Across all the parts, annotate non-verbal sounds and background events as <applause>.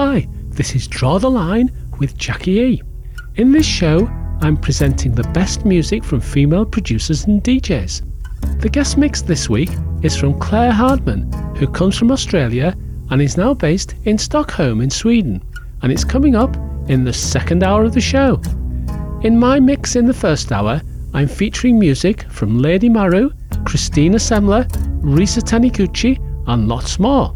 Hi, this is Draw the Line with Jackie E. In this show, I'm presenting the best music from female producers and DJs. The guest mix this week is from Claire Hardman, who comes from Australia and is now based in Stockholm in Sweden, and it's coming up in the second hour of the show. In my mix in the first hour, I'm featuring music from Lady Maru, Christina Semler, Risa Taniguchi, and lots more.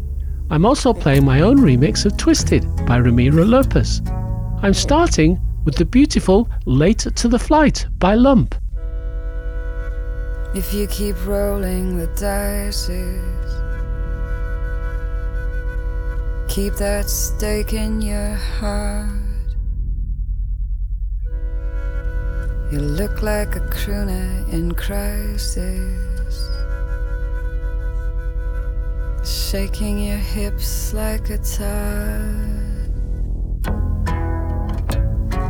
I'm also playing my own remix of Twisted by Ramiro Lopez. I'm starting with the beautiful Late to the Flight by Lump. If you keep rolling the dice, keep that stake in your heart. You look like a crooner in crisis. Shaking your hips like a tide.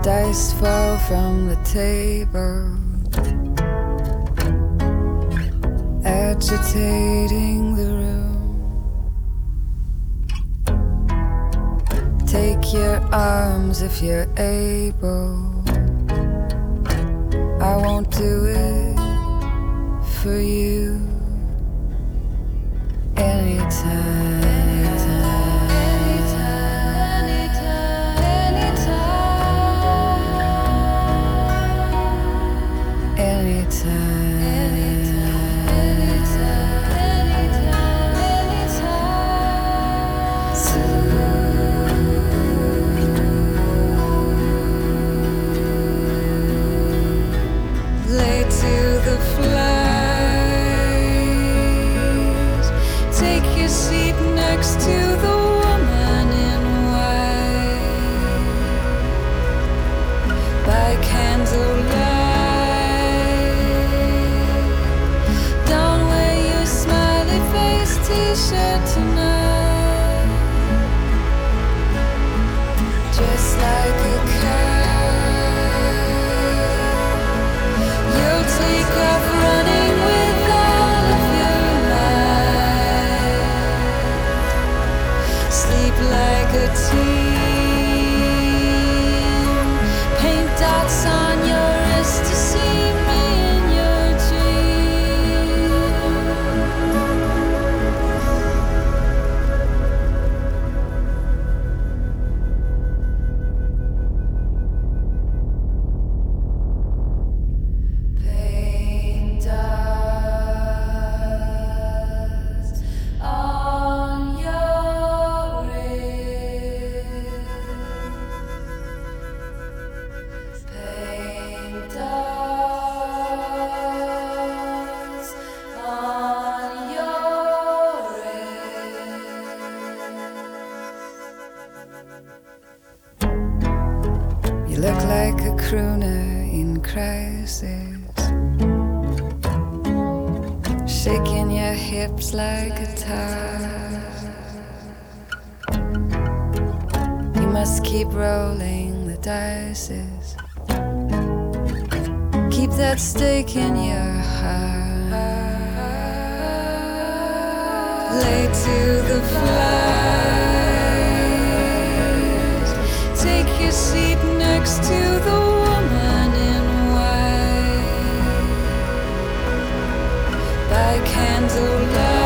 Dice fall from the table, agitating the room. Take your arms if you're able. I won't do it for you Anytime. look like a crooner in crisis. Shaking your hips like a tart. You must keep rolling the dice. Keep that stake in your heart. Lay to the flag. candlelight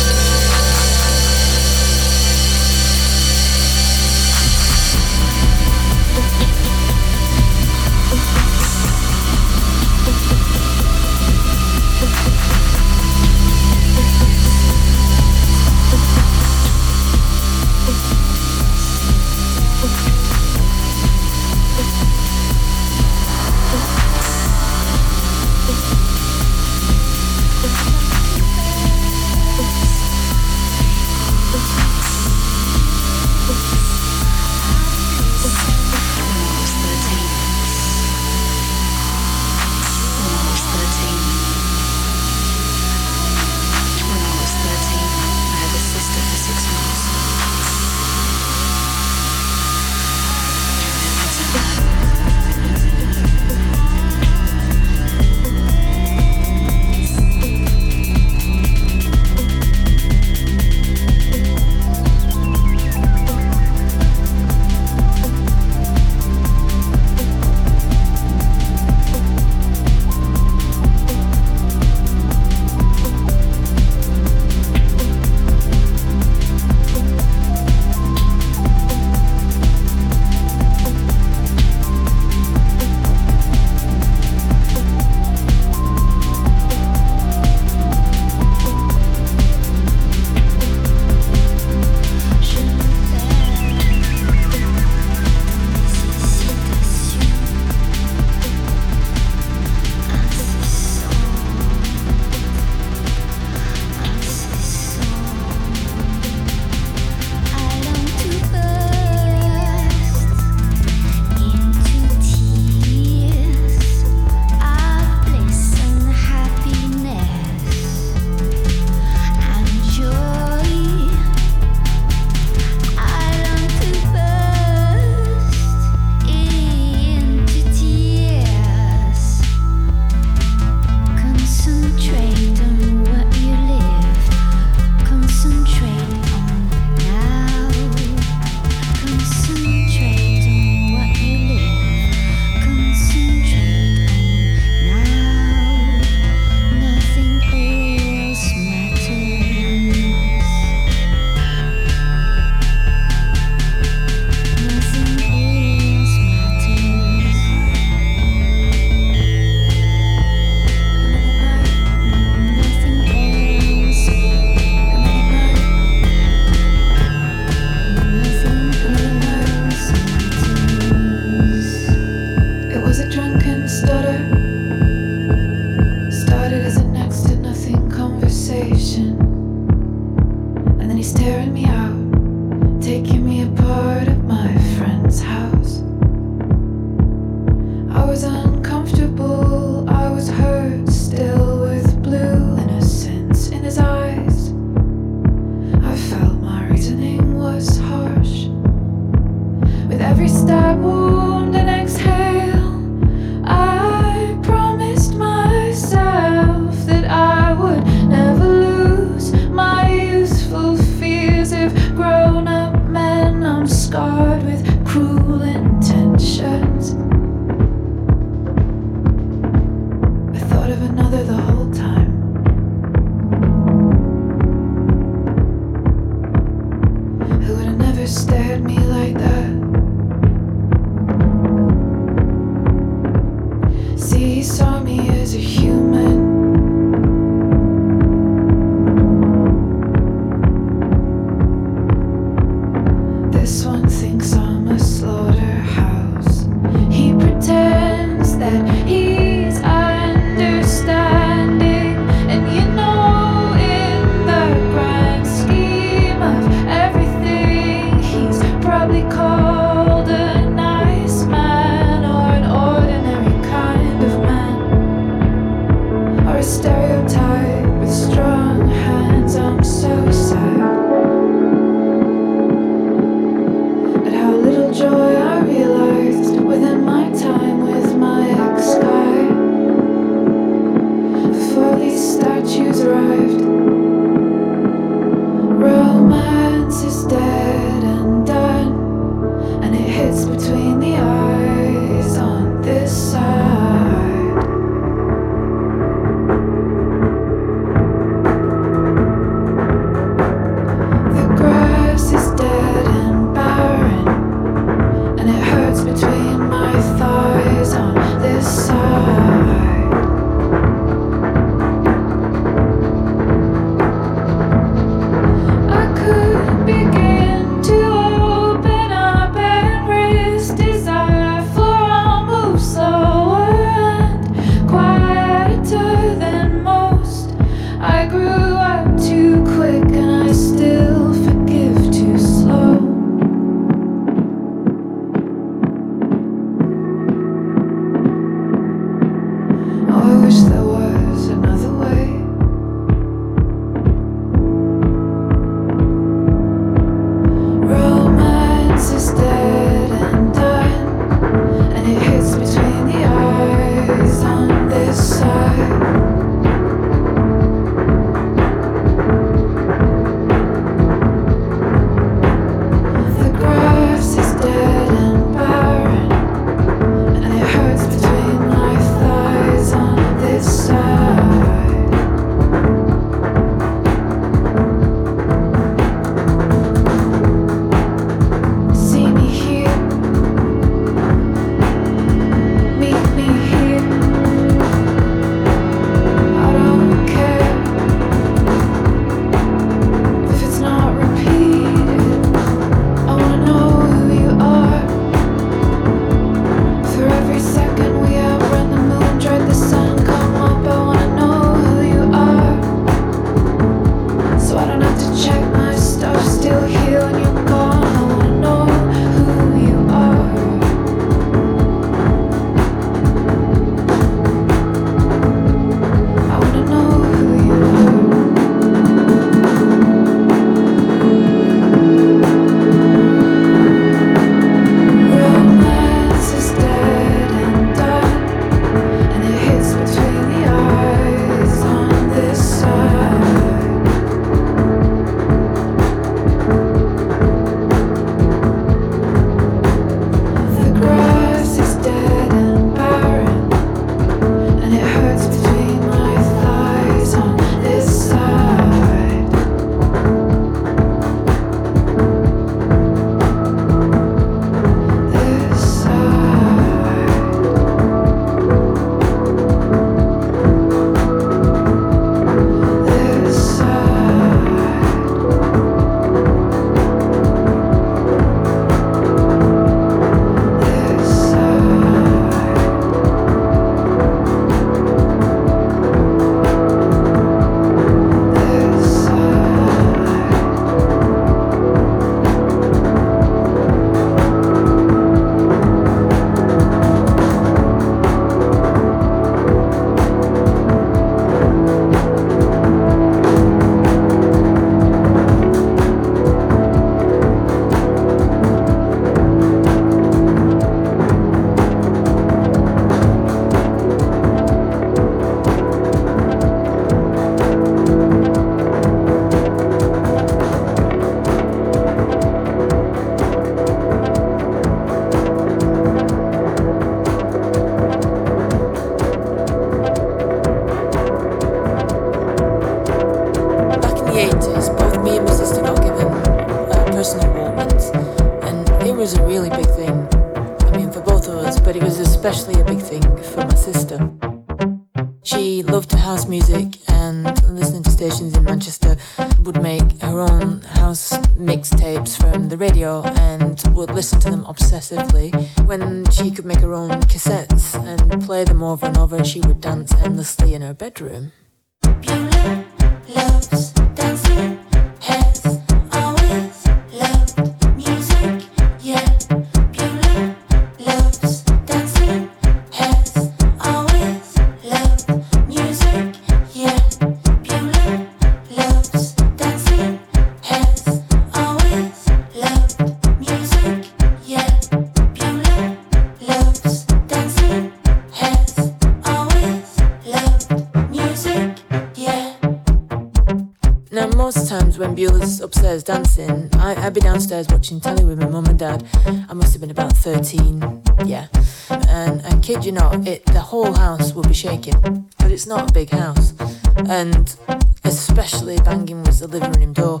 and especially banging was the living room door.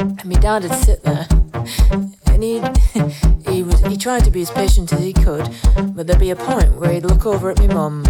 And my dad'd sit there, and he <laughs> he would he tried to be as patient as he could, but there'd be a point where he'd look over at my mum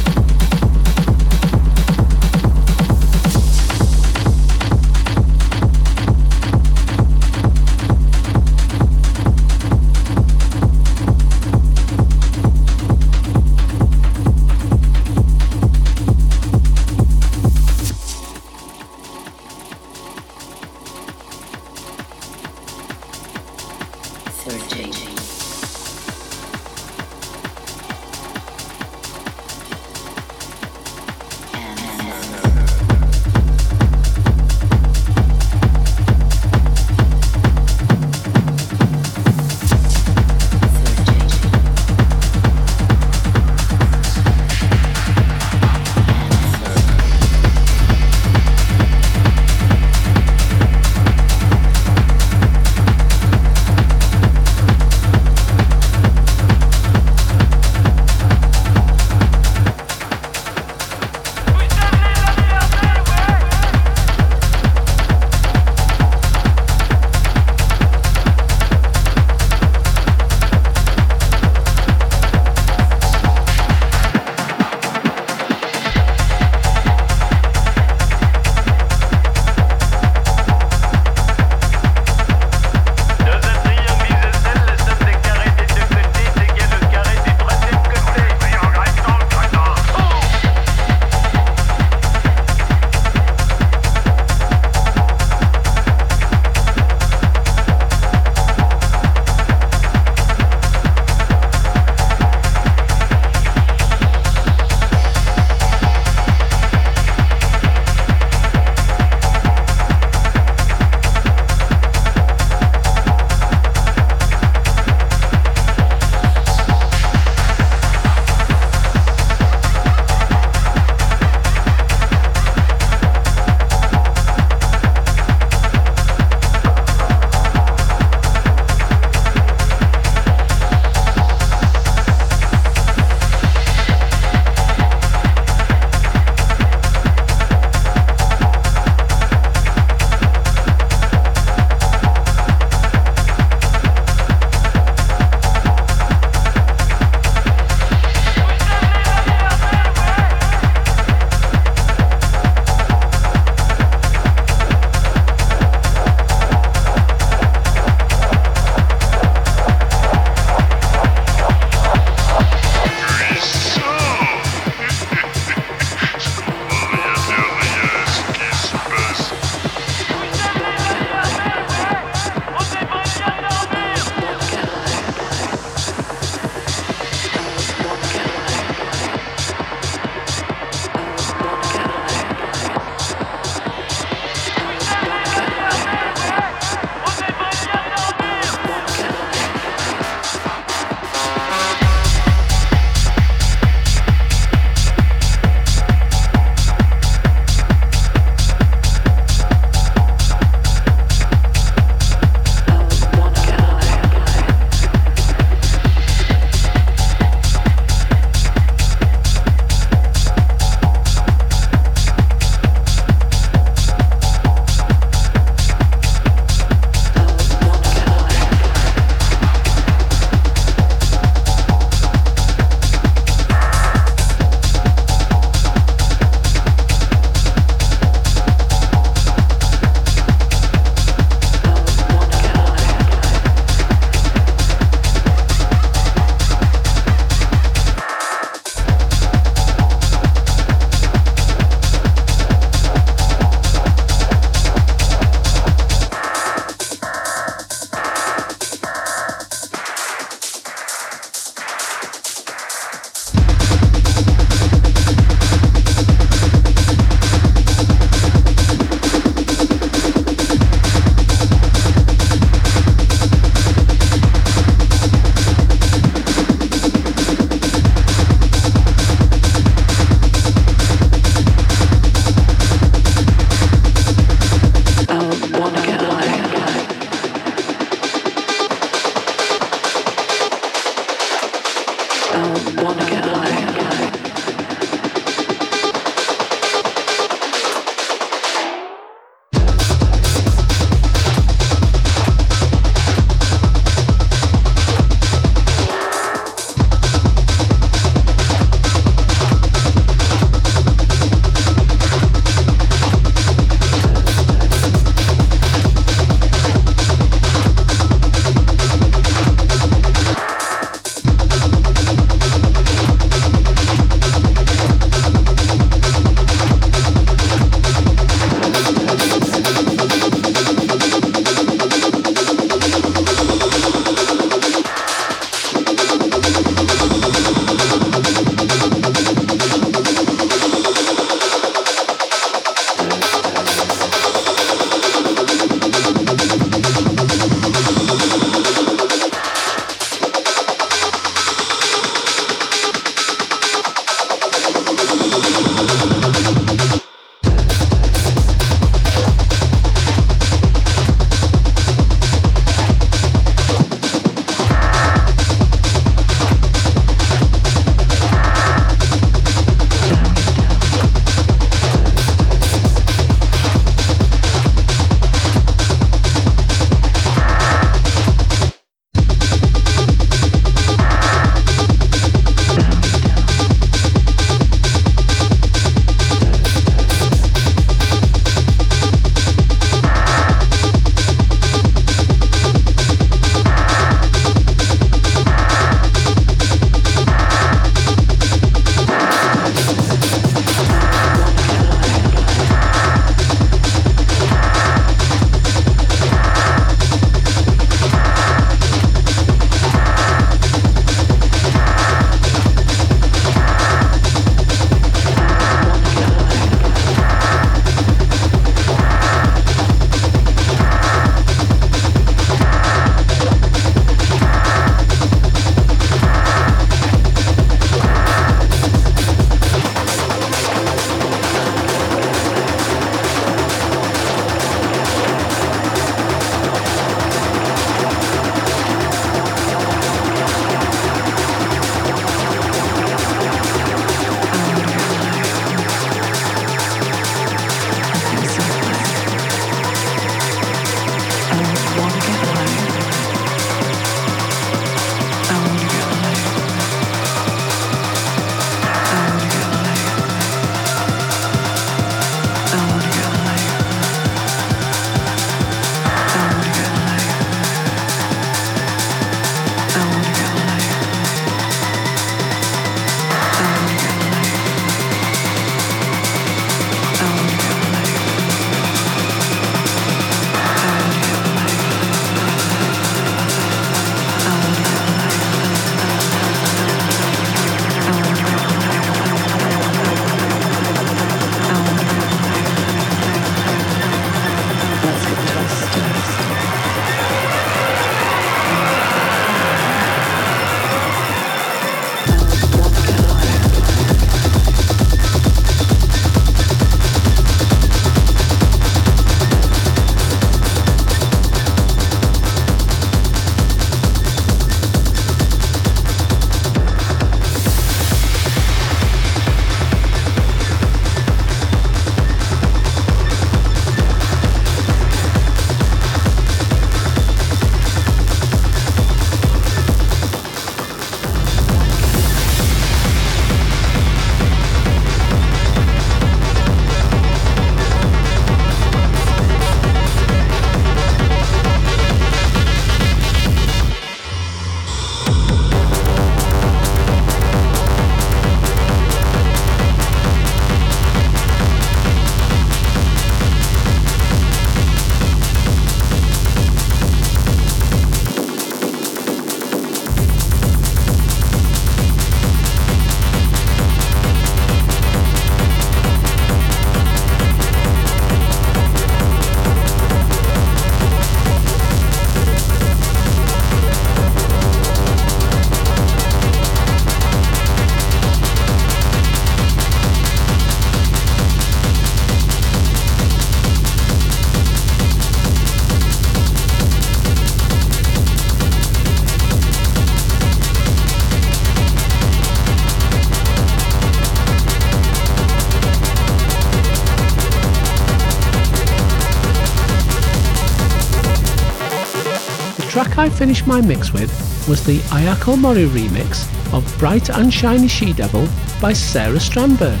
finished my mix with was the Ayako Mori remix of Bright and Shiny She Devil by Sarah Strandberg.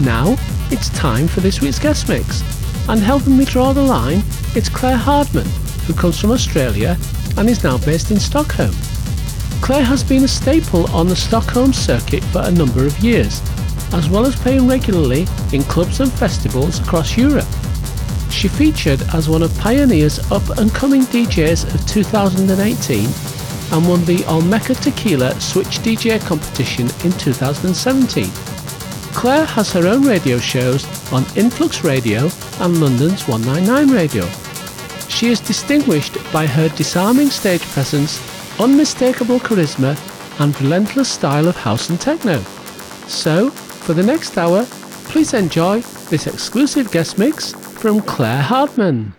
Now, it's time for this week's guest mix, and helping me draw the line, it's Claire Hardman, who comes from Australia and is now based in Stockholm. Claire has been a staple on the Stockholm circuit for a number of years, as well as playing regularly in clubs and festivals across Europe. She featured as one of Pioneer's up and coming DJs of 2018 and won the Olmeca Tequila Switch DJ competition in 2017. Claire has her own radio shows on Influx Radio and London's 199 Radio. She is distinguished by her disarming stage presence, unmistakable charisma, and relentless style of house and techno. So, for the next hour, please enjoy this exclusive guest mix from Claire Hardman.